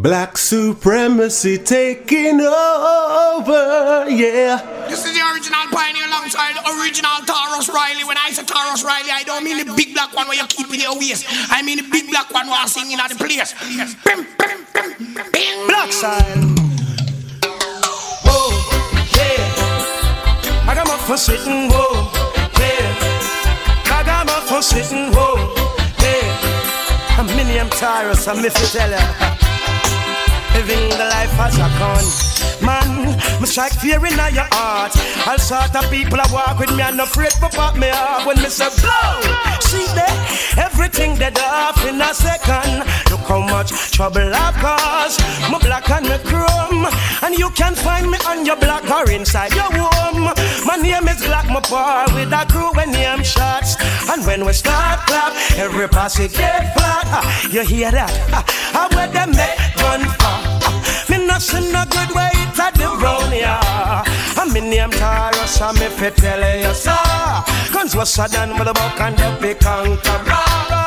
Black supremacy taking over, yeah. This is the original pioneer alongside the original Tarrus Riley. When I say Tarrus Riley, I don't mean the big black one where you keep in your waist. I mean the big black one where I'm singing at the place. Bim, bim, bim, bim. Black side. Whoa, yeah. I got my for sitting, whoa, yeah. I got my for sitting, whoa, yeah. I'm Minium Tarrus, I'm tell ya living the life as a con. Man, me strike fear in your heart. All sort of people I walk with me and afraid for pop me off when me say blow. See that everything dead off in a second. Look how much trouble I cause. My black and me chrome, and you can find me on your block or inside your womb. My name is Black Mapar with a crew when name shots. And when we start clap, every pass it get flat. Ah, you hear that? Ah, I wear them make gun for. Not see no good way to the brown, yeah. I'm in name Tarrus, I'm if it tell you so. Guns was sudden with a buck and the big conqueror.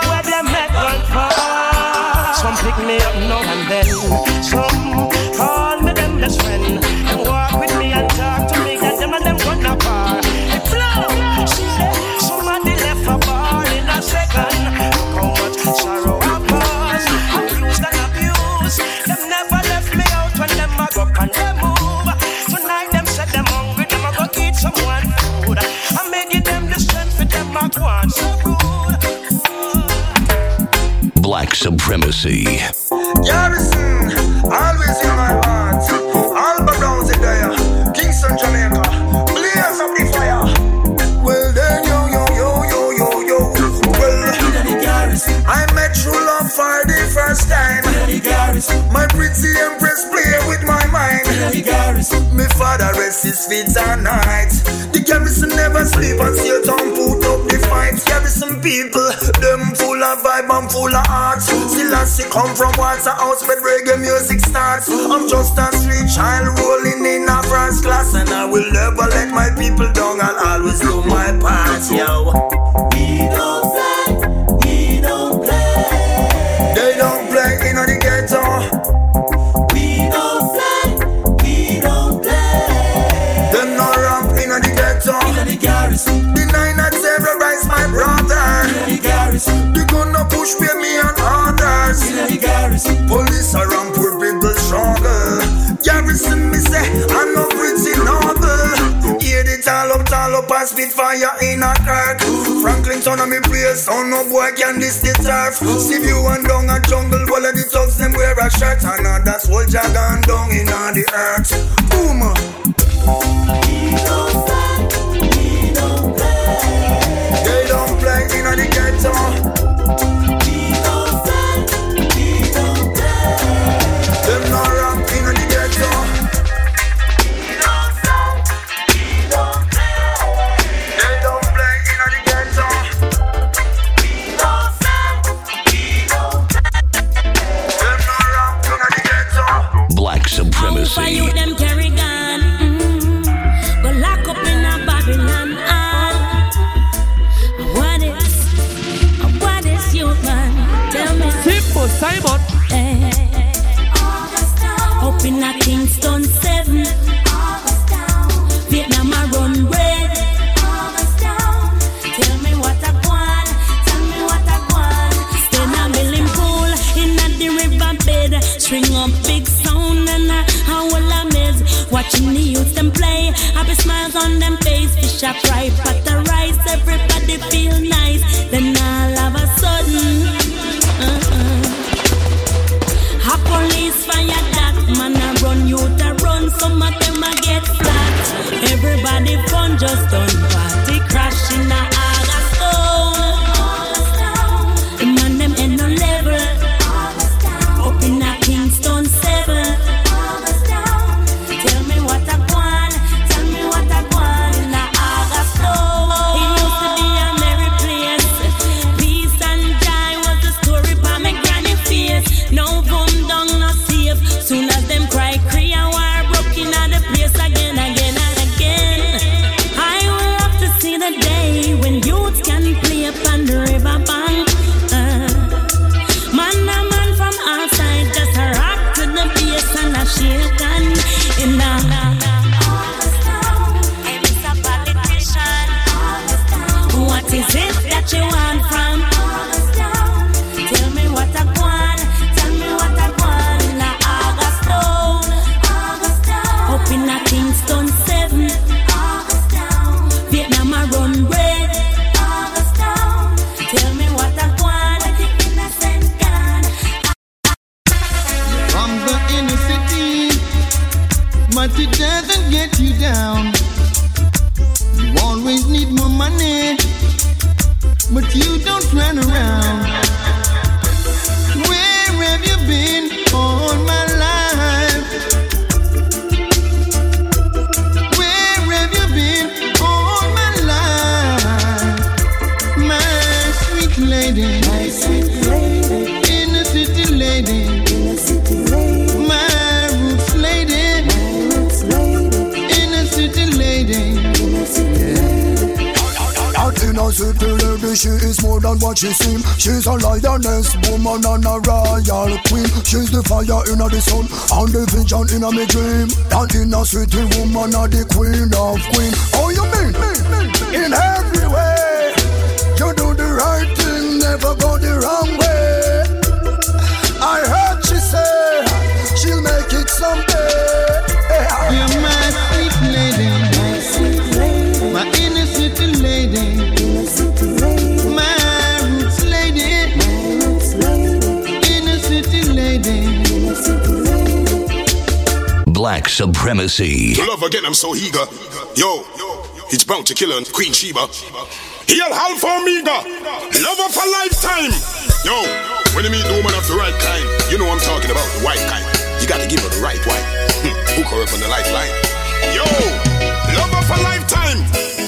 Where them make run for? Some pick me up now and then. Some call me them best friend. Them walk with me and talk to me, and them and them gonna bar. It flow. Somebody left a bar in a second. Strength for them a go on so rude. Black supremacy. Garrison, always in my heart. Alba Brown's in there. Kingston, Jamaica. Blaze up the fire. Well, then, yo, yo, yo, yo, yo, yo. Well, I met true love for the first time. My pretty empress play with my mind. My father rests his feet at night. Garrison never sleep until town put up the fight. Garrison people, them full of vibe and full of heart. Still I see come from Waterhouse where reggae music starts. I'm just a street child rolling in a first class, and I will never let my people down. I'll always do my part, yo. We don't up, and spit fire in a kirk. Franklin son of me place, so no boy can this the turf. See you and down a jungle, all of the thugs them wear a shirt. And uh, that's whole jargon down in uh, the earth. Boom. They up under the sun and the vision in a me dream. That in a city woman are the queen of queen. Oh, you mean? In every way, you do the right thing, never go the wrong way. I heard she say she'll make it someday. You're my sweet lady. Supremacy. To love again, I'm so eager. Yo, it's bound to kill her, Queen Sheba. Heal half Omega. Love her for lifetime. Yo, when you meet the woman of the right kind, you know I'm talking about the white kind. You gotta give her the right wine. Hmm, hook her up on the lifeline. Yo, love her for lifetime.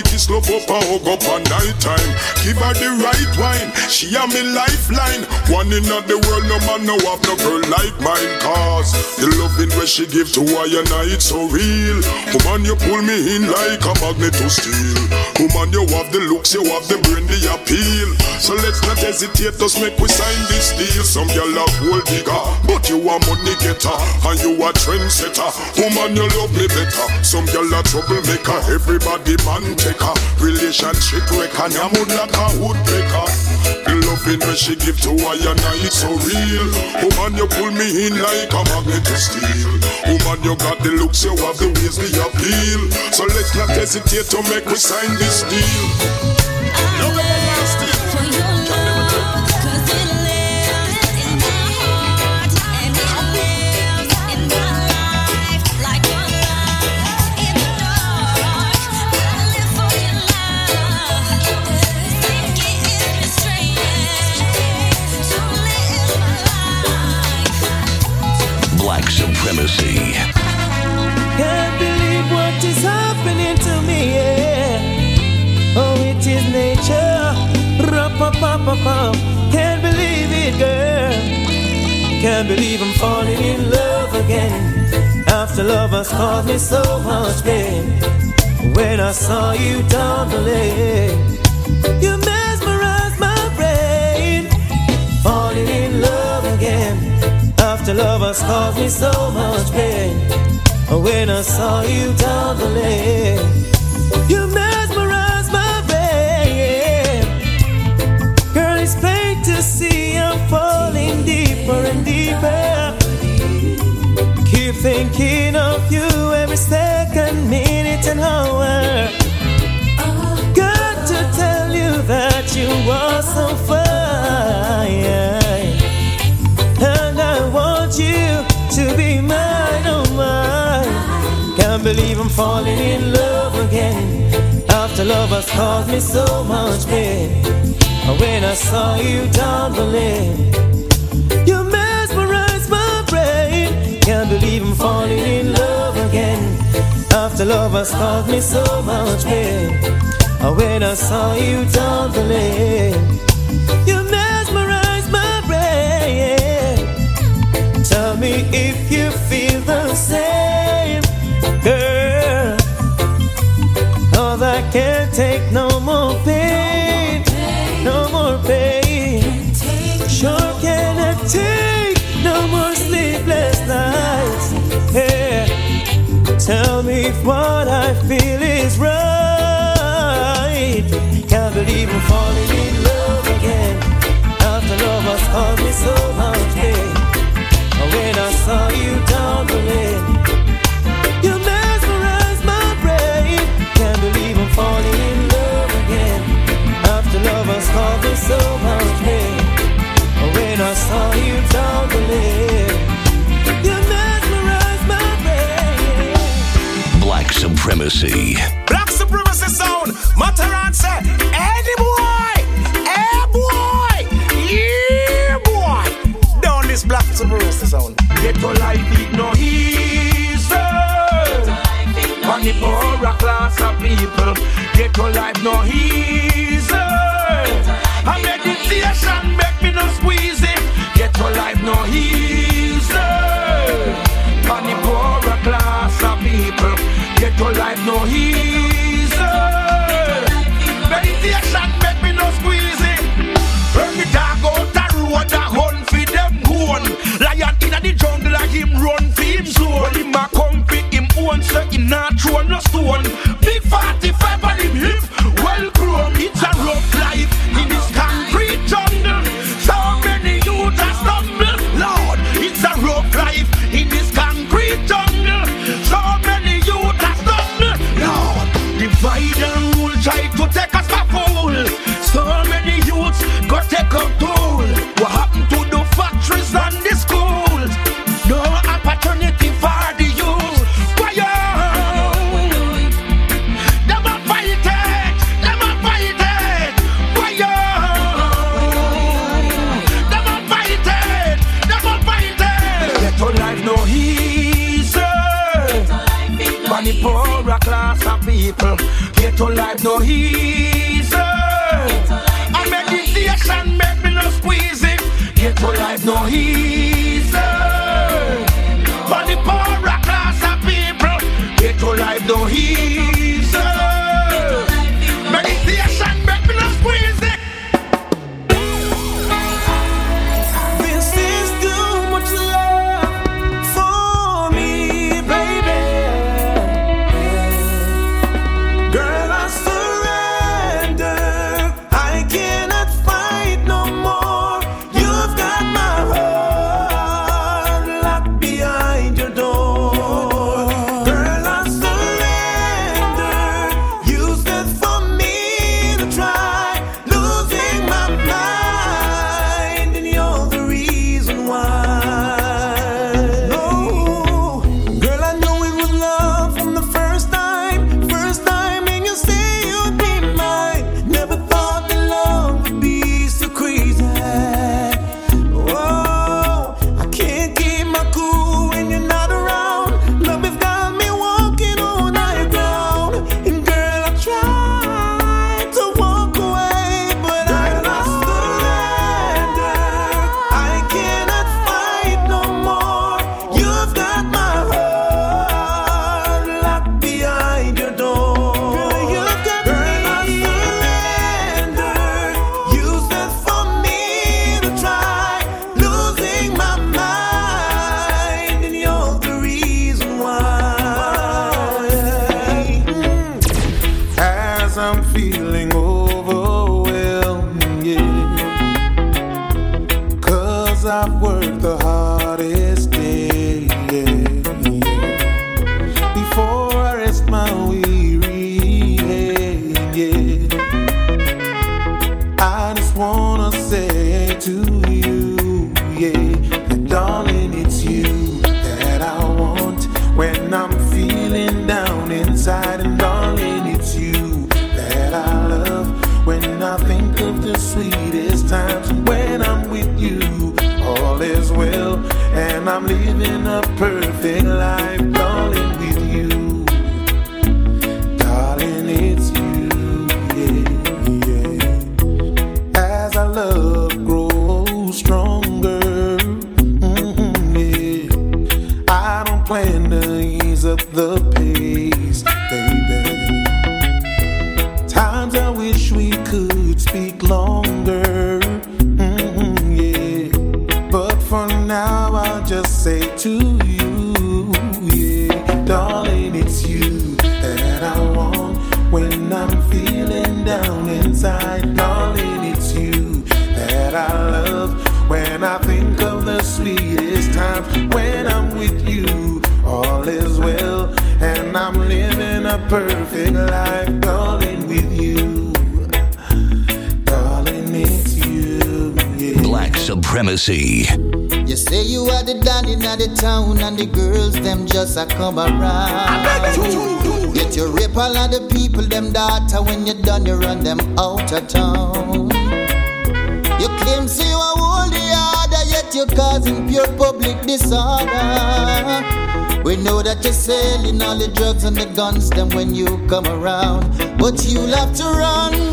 Kiss love up and hug up at night time. Give her the right wine. She a me lifeline. One in the world, no man no have no girl like mine. Cause the loving where she give to I and I, it's so real. Woman, you pull me in like a magnet to steel. Woman, you have the looks, you have the brain, the appeal. So let's not hesitate, just make we sign this deal. Some girl a gold digger, but you a money getter, and you a trendsetter. Woman, you love me better. Some girl a troublemaker, everybody man taker. Relationship wrecker, ya mood like a woodpecker. The loving when she give to I and I, it's so real. Woman, you pull me in like a magnet to steel. Woman, you got the looks, you have the ways, the appeal. So let's not hesitate to make we sign this deal. Can't believe it, girl. Can't believe I'm falling in love again. After love has caused me so much pain. When I saw you down the lane, you mesmerized my brain. Falling in love again. After love has caused me so much pain. When I saw you down the lane, you deeper and deeper. Keep thinking of you every second, minute, and hour. Got to tell you that you are so fine. And I want you to be mine, oh mine. Can't believe I'm falling in love again. After love has caused me so much pain. When I saw you down the believe I'm falling in love again. After love has taught me so much pain When I saw you down the lane You mesmerized my brain. Tell me if you feel the same Girl. Cause I can't take no more pain one supremacy. Black supremacy sound. Mataran say, any boy, eh boy, yeah boy. Down this black supremacy sound. Get your life it no easy. On the poorer class of people, get your life no easy. A meditation make me no squeeze it. Get your life no easy. On Ghetto life no easy. Meditation make me no squeezing. Every dog out a road a hunt for them gone. Lion inna the jungle like him run for him zone. Him a come for him own, so him not throw no stone. Big 45 on him hip is no easy. No. But the power class of people, get to life no easy. feel I'm living a perfect life. Supremacy. You say you are the daddy of the town and the girls them just a come around. Yet you rape all of the people them daughter when you done you run them out of town. You claim say you are holy order yet you causing pure public disorder. We know that you're selling all the drugs and the guns them when you come around, but you'll have to run away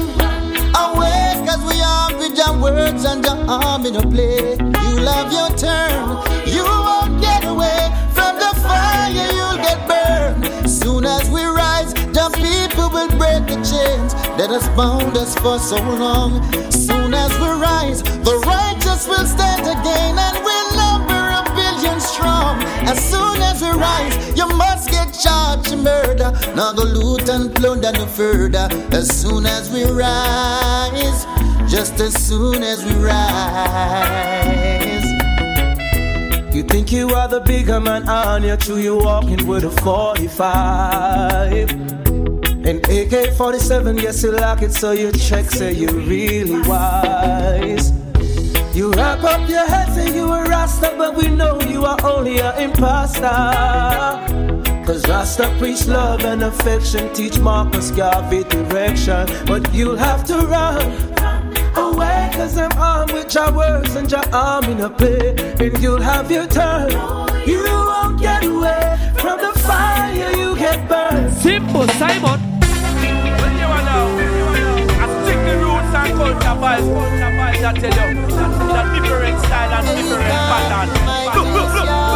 are with your words and your arm in a play. You'll have your turn. You won't get away from the fire, you'll get burned. Soon as we rise, the people will break the chains that has bound us for so long. Soon as we rise, the righteous will stand again and we'll number a billion strong. As soon as we rise, you must get charged with murder. Now go loot and plunder no further. As soon as we rise, just as soon as we rise. You think you are the bigger man on your true, you walking with a 45. An AK 47, yes, you like it, so you check, say you really wise. You wrap up your head, say you a Rasta, but we know you are only an imposter. Cause Rasta preach love and affection, teach Marcus Garvey direction. But you'll have to run away, cause I'm armed with your words and your arm in a play. And you'll have your turn. You won't get away from the fire, you get burned. Simple, Simon. When you are now, I stick the roots and culture vibes, culture vibes, I tell you. In a different style and different pattern. Sometimes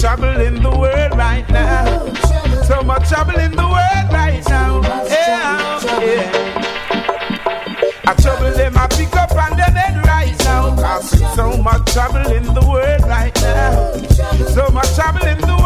trouble in the world right now. So much trouble in the world right now. Yeah, yeah. I trouble them, I pick up and then head right now. Cause so much trouble in the world right now. So much trouble in the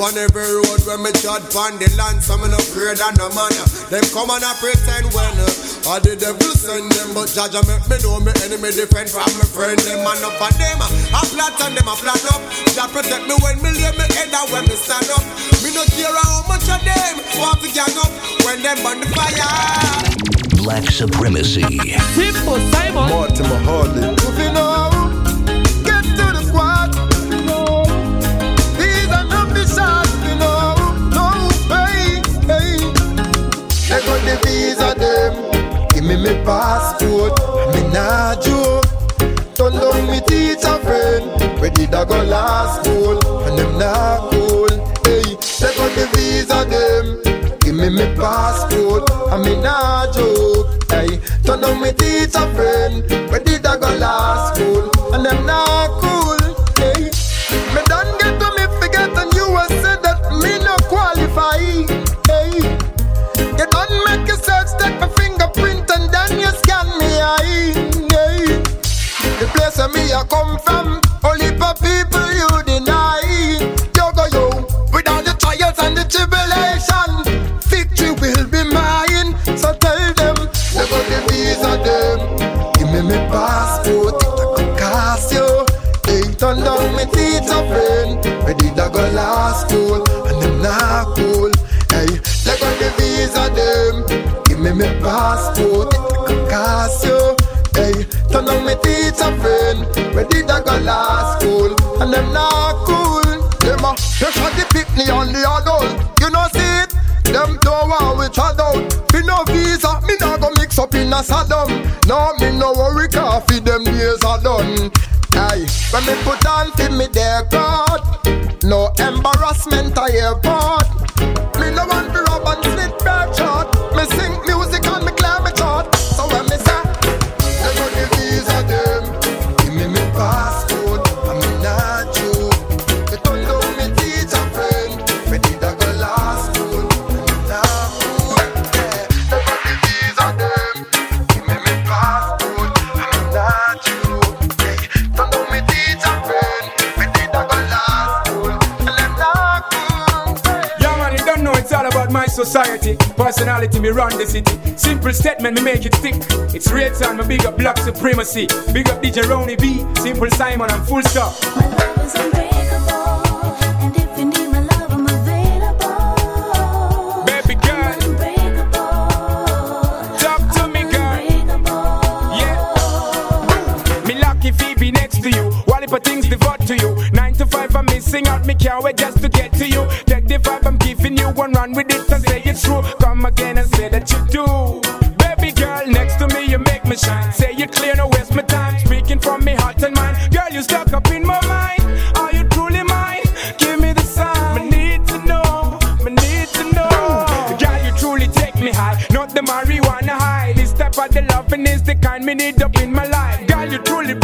on every road when me trod on the land. Some no afraid of no man. Them come and I pretend when uh, I the devil send them, but Jaja make me know me enemy different from my friend. Them man up on them, I plot and them I plot up. Jah protect me when me lay me head and when me stand up. Me no care how much of them want to gang up when them burn the fire. Black Supremacy. Simple Simon. Mortimer Hardy. Passport. Me nah joke. Turn down me teacher friend. Where did I go last school? And them not cool. Hey, they got the visa them. Give me me passport. And me nah joke. Hey, turn down me teacher friend. Where did I go last school? Come from, only for people you deny. Yo go yo, with all the trials and the tribulation, victory will be mine. So tell them, got the visa them. Give me me passport, a could cost you. Hey, turn down me teacher friend. Where did I go last school? And them not cool. Hey, they got the visa them. Give me me passport, a could cost you. Hey, turn down me teacher friend. Them not cool. Them a, shot the picnic on the adult. You know see it? Them don't want we chat out. Me no visa, me nah go mix up in a Saddam. No, me no worry coffee, them days are done. Aye, when me put on fi me their card, no embarrassment I airport. Society. Personality, me run the city. Simple statement, me make it stick. It's real time, me big up black supremacy. Big up DJ Ronnie B, Simple Simon, and full stop. My love is unbreakable, and if you need my love, I'm available. Baby girl, talk to me, girl. Yeah, me lucky Phoebe next to you. While if things devote to you. Nine to five, I'm missing out. Me can't wait just to get to you. Take the vibe, I'm giving you one run with it and say it's true. Come again and say that you do. Baby girl, next to me, you make me shine. Say it clear, no waste my time. Speaking from me heart and mind. Girl, you stuck up in my mind. Are you truly mine? Give me the sign. I need to know. I need to know. Girl, you truly take me high. Not the marijuana high. This type of the loving is the kind me need up in my life. Girl, you truly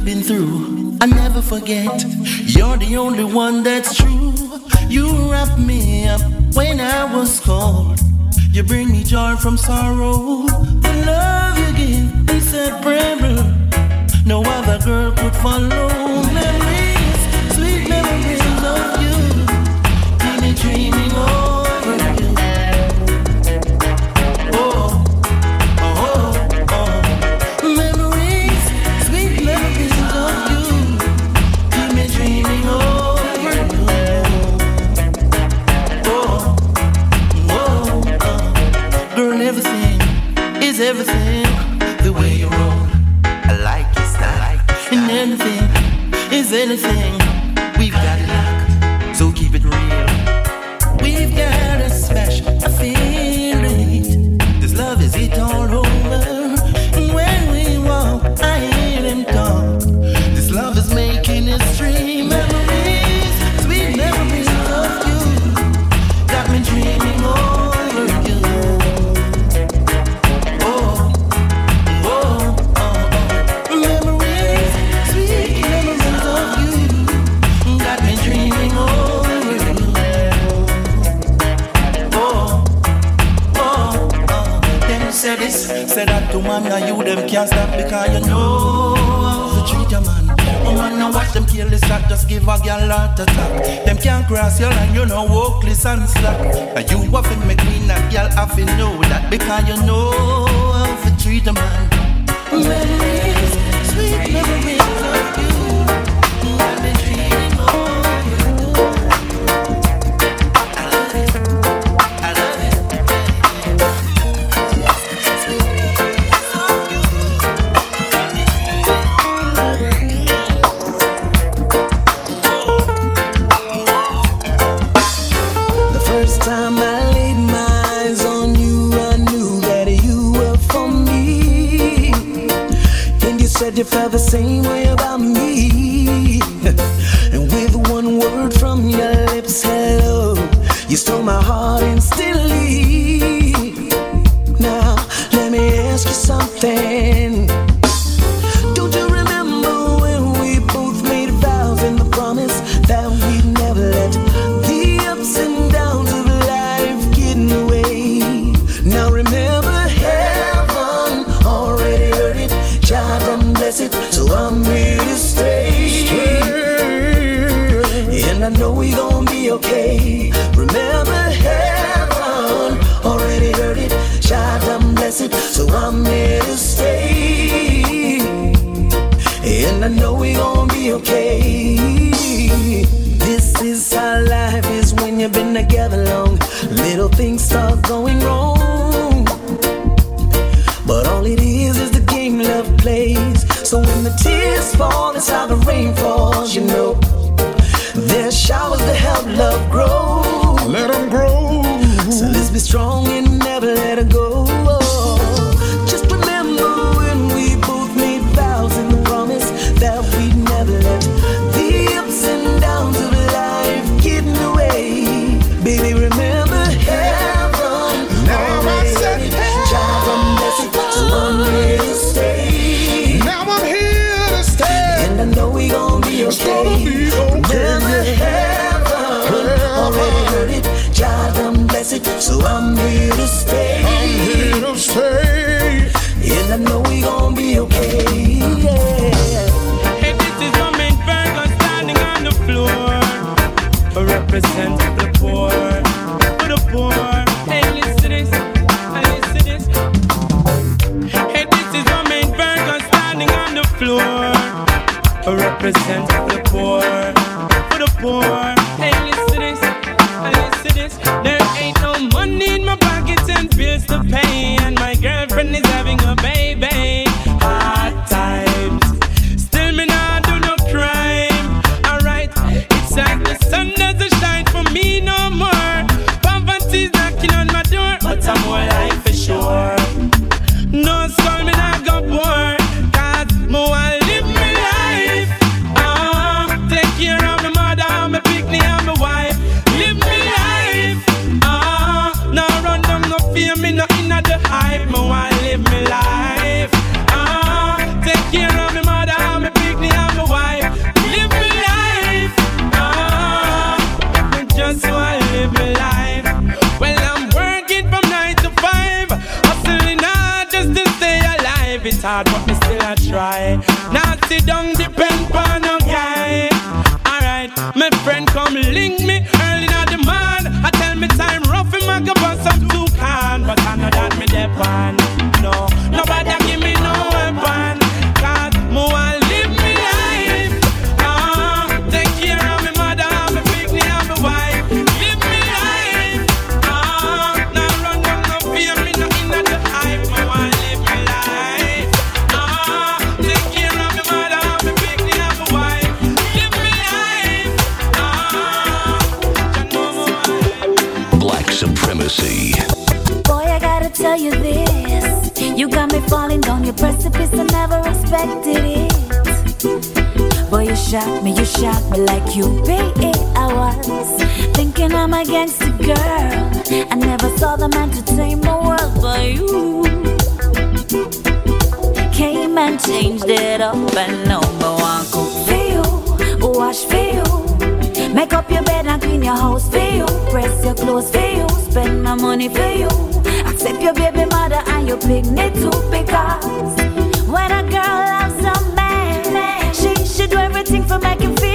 we've been through, I never forget. You're the only one that's true. You wrap me up when I was cold. You bring me joy from sorrow. The love you give is a prayer. No other girl could follow. Memory anything. fall, it's the rainfalls, you know. There's showers to help love grow. content for the poor, for the poor. Hey, listen to this, Hey, listen to this. There ain't no money in my pockets and bills to pay, and my girl tell you this. You got me falling down your precipice, I never expected it. Boy, you shocked me, you shocked me like you it. I was thinking I'm a gangster girl. I never saw the man to tame the world, but you came and changed it up. And now me want cook for you, wash for you. Make up your bed and clean your house for you. Press your clothes for you. Spend my money for you. Accept your baby mother and your picnic too. Because when a girl loves a man, she should do everything for him feel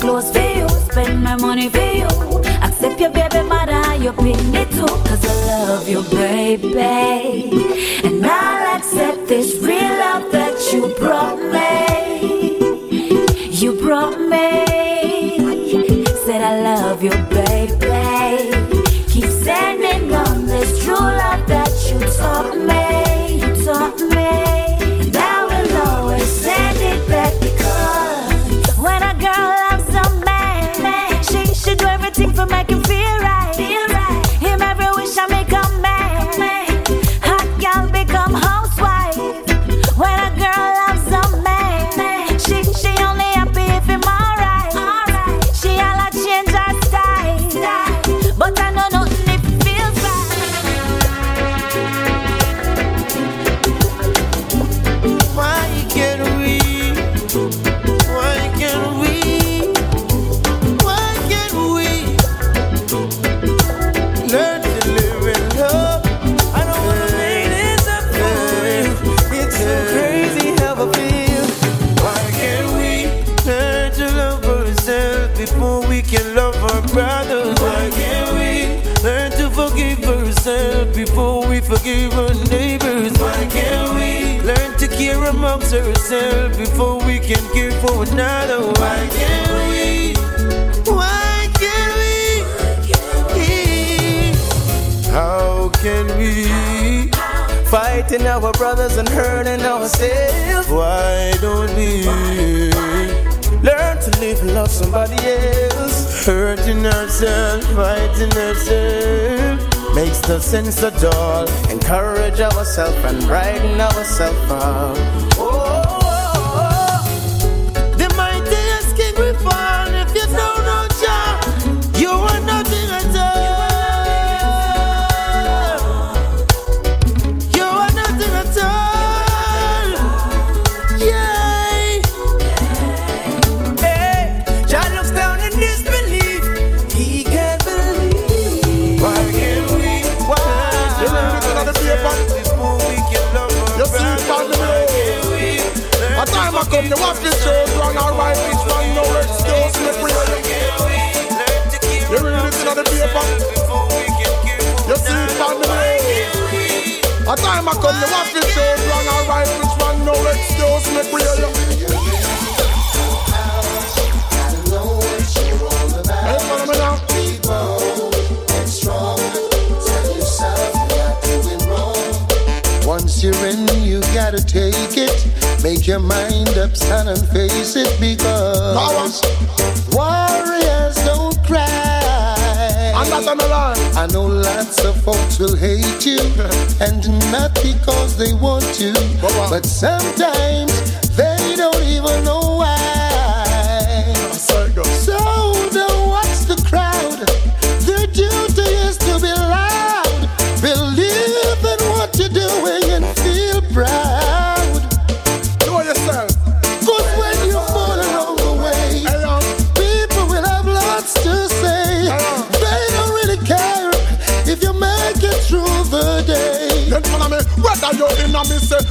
clothes for you, spend my money for you, accept your baby mother and your picnic too, 'cause I love you, baby, and I'll accept this real love that you brought me. You brought me. Said I love you, baby. Fighting our brothers and hurting ourselves. Why don't we learn to live and love somebody else? Hurting ourselves, fighting ourselves. Makes the sense at all. Encourage ourselves and brighten ourselves up. I come, the the shows run alright, which one no excuse me pray. You read this in the paper. You see it on the road. A time I come, the watch the shows run alright, which one no excuse me pray. Hey, Make your mind up, stand and face it because warriors don't cry. And that's on the line. I know lots of folks will hate you, and not because they want to, but sometimes they don't even know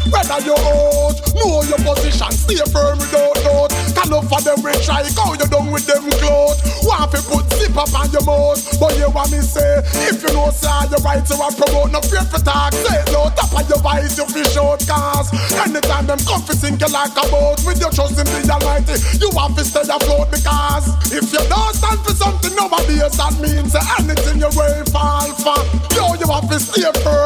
whether you're out. Know your position, stay firm without doubt. Can for them we try, go you down with them clothes. Want to put zip up on your mouth, but you want me say, if you know say you right, you want promote no fear for talk. Say loud, top of your voice, you fish out cars. Anytime them come fi sink you like a boat, with your trust in the Almighty, you have to stay afloat because if you don't stand for something nowadays, that means anything you way fall for. Yo, you have to stay firm,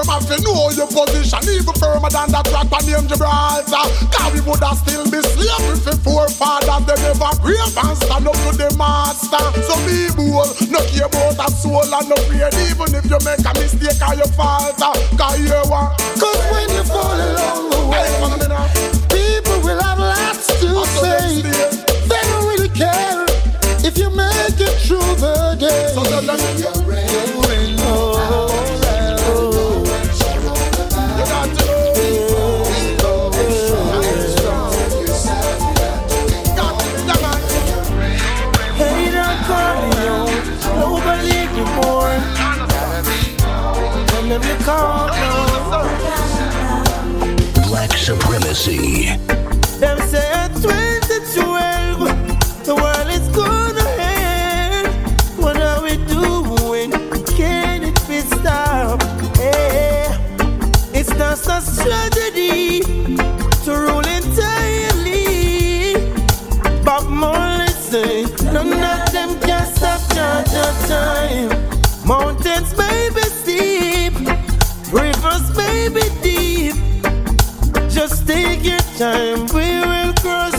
position, even firmer than that rock on name Gibraltar. Cause we would have still be slave if the forefathers they never brave and stand up to the master. So be bold, no care about a soul and no fear, even if you make a mistake or you falter. Cause you. Cause when you fall along the way, people will have lots to say. They don't really care if you make it through the day. So Supremacy. Take your time, we will cross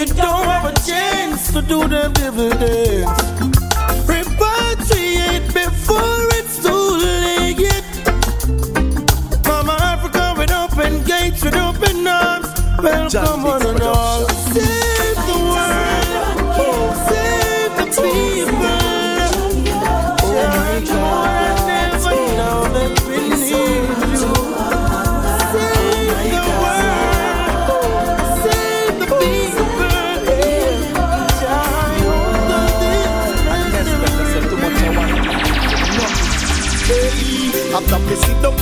you don't have a chance to do the dividends. Repatriate before it's too late. Mama Africa with open gates, with open arms. Welcome on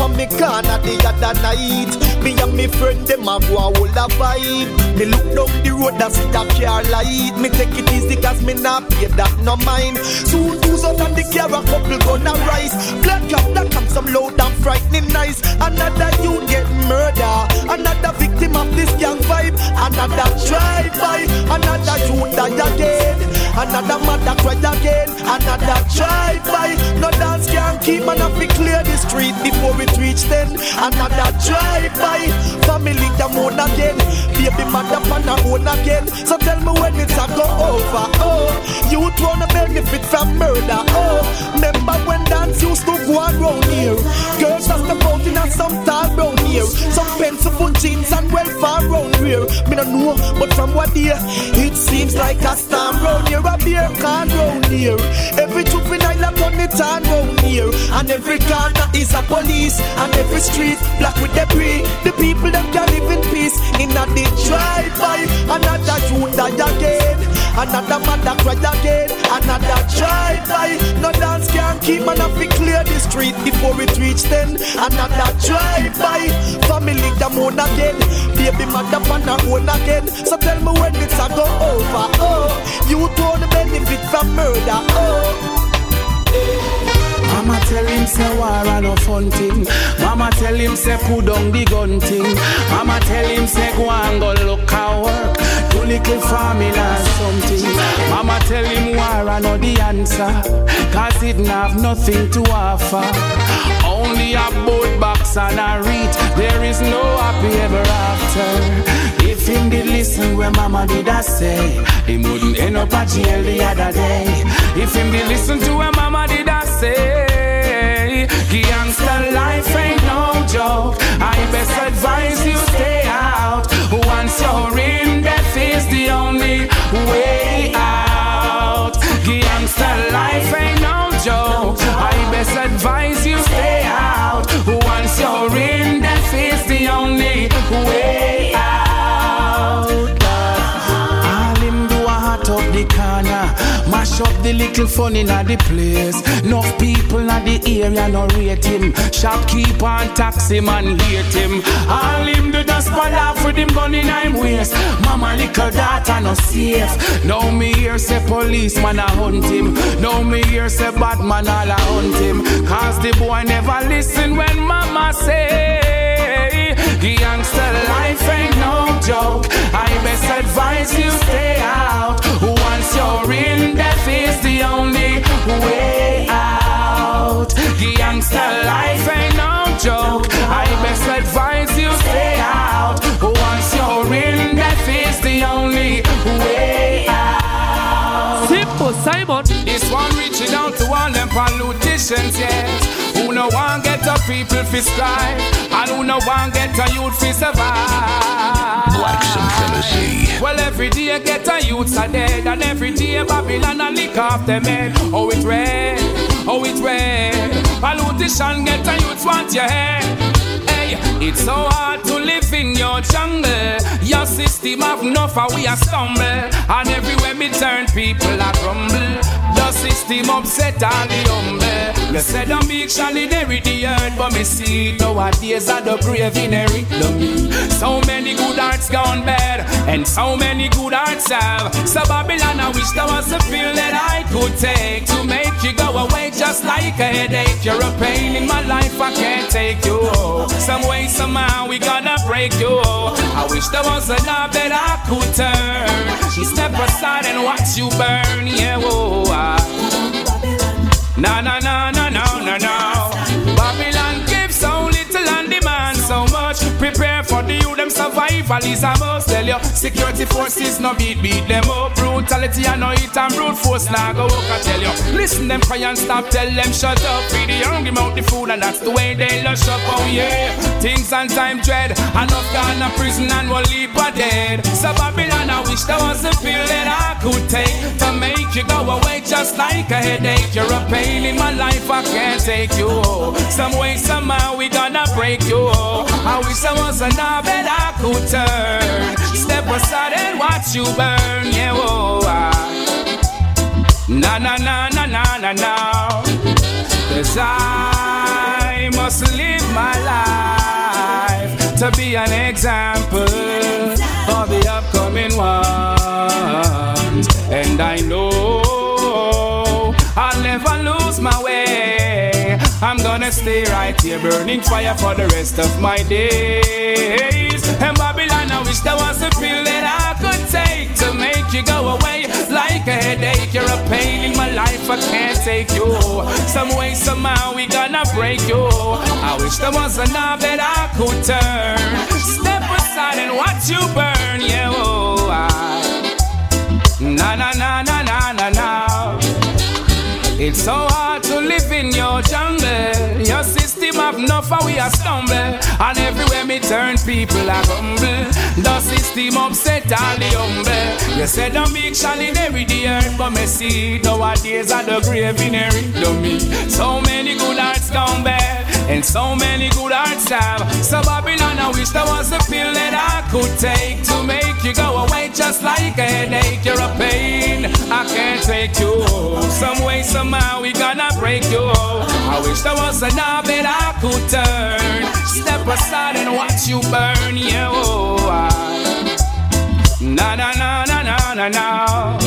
on me corner the other night. Me and me friend them a go a hold a vibe. Me look down the road and see a car light. Me take it easy cause me not pay that no mind. Soon two out and the car a couple gonna rise. Black cap that comes some loud and frightening nice Another you get murder. Another victim of this gang vibe. Another drive-by Another you die again. Another mother cry again. Another drive-by No dance keep man up clear the street before it reach ten Another drive-by Family them own again. Baby mother pan her own again. So tell me when it's a go over Oh, you wanna benefit from murder Oh, remember when dance used to go on round here? Girls just step out in a some tall brown here. Some pencil jeans and welfare round here. Me no know, but from what year It seems like a storm round here. A beer can round here. Every juvenile a it on the turn round here And every corner is a police. And every street black with debris. The people them can live in peace. In a the drive-by Another youth die again. Another mother cry again. Another drive-by No dance can keep man up clear the street Before it reach ten. Another drive-by Family them own again. Baby mother pan her own again. So tell me when it's a go over Oh, you don't benefit from murder Oh Mama tell him say war a no fun thing. Mama tell him say put down the gun thing. Mama tell him say go and go look at work. Do little farming or something. Mama tell him war a no the answer. Cause it have nothing to offer. Only a boat box and a reach. There is no happy ever after. If him did listen where mama did I say, he wouldn't end up at jail the other day. If him be listen to where mama did say, the little fun in the place. Enough people in the area no rate him. Shopkeeper and taxi man hate him. All him do just fall off with him gun in him waist. Mama little daughter no safe. Now me hear say police policeman a hunt him. Now me hear say bad man all a hunt him. Cause the boy never listen when mama say. The youngster life ain't no joke. I best advise you stay out. Once you're in, is only way out. The youngster life ain't no joke. I best advise you stay out. Simon. This one reaching out to all them politicians, yes. Who no one get a people fi strive, and who no one get a youth fi survive. Black supremacy. Well, every day get a youths are dead, and every day Babylon a lick off them head. Oh, it red, oh, it red. Politician get a youth want your head. It's so hard to live in your jungle. Your system of and we a stumble. And everywhere me turn, people are crumble. The system upset all the humble. You said I'm big solidarity the earth, but me see nowadays are the brave in every me. So many good hearts gone bad, and so many good hearts have. So Babylon, I wish there was a pill that I could take to make you go away just like a headache. You're a pain in my life, I can't take you. Some way, somehow, we gonna break you. I wish there was a knob that I could turn. She step aside and watch you burn, yeah, whoa. ah. Na na na na na na na. Babylon Prepare for the youth, them survival is a must. Tell you, security forces no beat, beat them up. Brutality I know it and brute force now go work. I tell you, listen them cry and stop, tell them shut up. Feed the hungry mouth the food and that's the way they lush up. Oh yeah, things and time dread. Enough gone to prison and one leap are dead. So Babylon, I wish there was a pill that I could take to make you go away just like a headache. You're a pain in my life, I can't take you. Some way, somehow, we gonna break you. I wish there was a knob that I could turn. Step aside and watch you burn. Yeah, whoa. ah. Na na na na na na na. Cause I must live my life to be an example for the upcoming ones. And I know I'll never lose my way. I'm gonna stay right here, burning fire for the rest of my days. And Babylon, I wish there was a pill that I could take to make you go away like a headache. You're a pain in my life, I can't take you. Some way, somehow, we gonna break you. I wish there was a knob that I could turn. Step aside and watch you burn, yeah. Oh, I, na na na na na na na. It's so hard to live in your jungle. Your system have enough and we are stumble. And everywhere me turn, people are humble. The system upset all the humble. You said don't make solidarity the but me see nowadays are the grave in every dummy. So many good hearts gone bad. And so many good hearts have. So Babylon, I wish there was a pill that I could take to make you go away just like a headache. You're a pain, I can't take you. Some way, somehow, we gonna break you. I wish there was a knob that I could turn. Step aside and watch you burn, yeah. Oh, I- na na na na na na na.